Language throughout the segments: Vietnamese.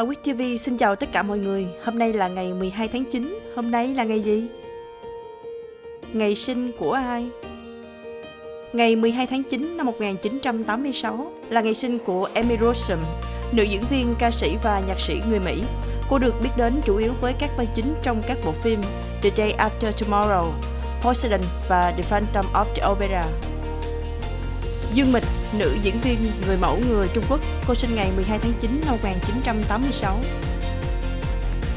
Ở Quick TV xin chào tất cả mọi người. Hôm nay là ngày 12 tháng 9. Hôm nay là ngày gì? Ngày sinh của ai? Ngày 12 tháng 9 năm 1986 là ngày sinh của Amy Rossum, nữ diễn viên, ca sĩ và nhạc sĩ người Mỹ. Cô được biết đến chủ yếu với các vai chính trong các bộ phim The Day After Tomorrow, Poseidon và The Phantom of the Opera. Dương Mịch, nữ diễn viên người mẫu người Trung Quốc, cô sinh ngày 12 tháng 9 năm 1986.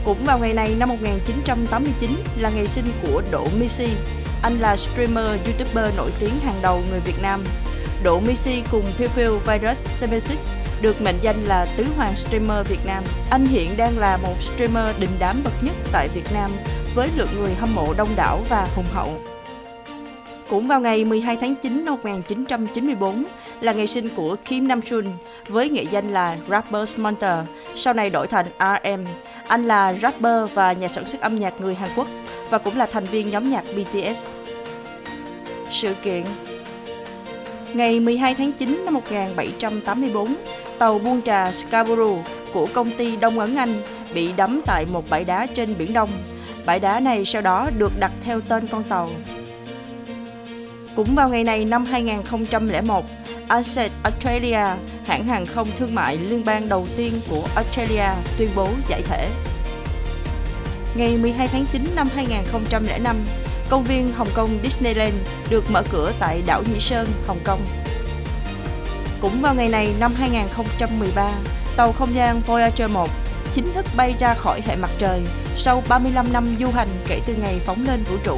Cũng vào ngày này năm 1989 là ngày sinh của Đỗ Missy. Anh là streamer, youtuber nổi tiếng hàng đầu người Việt Nam. Đỗ Missy cùng Pew Pew Virus Semesis được mệnh danh là tứ hoàng streamer Việt Nam. Anh hiện đang là một streamer đình đám bậc nhất tại Việt Nam với lượng người hâm mộ đông đảo và hùng hậu. Cũng vào ngày 12 tháng 9 năm 1994 là ngày sinh của Kim Nam Chun với nghệ danh là Rapper Monster, sau này đổi thành RM. Anh là rapper và nhà sản xuất âm nhạc người Hàn Quốc và cũng là thành viên nhóm nhạc BTS. Sự kiện Ngày 12 tháng 9 năm 1784, tàu buôn trà Scarborough của công ty Đông Ấn Anh bị đắm tại một bãi đá trên Biển Đông. Bãi đá này sau đó được đặt theo tên con tàu. Cũng vào ngày này năm 2001, Asset Australia, hãng hàng không thương mại liên bang đầu tiên của Australia, tuyên bố giải thể. Ngày 12 tháng 9 năm 2005, công viên Hồng Kông Disneyland được mở cửa tại đảo Nhĩ Sơn, Hồng Kông. Cũng vào ngày này năm 2013, tàu không gian Voyager 1 chính thức bay ra khỏi hệ mặt trời sau 35 năm du hành kể từ ngày phóng lên vũ trụ.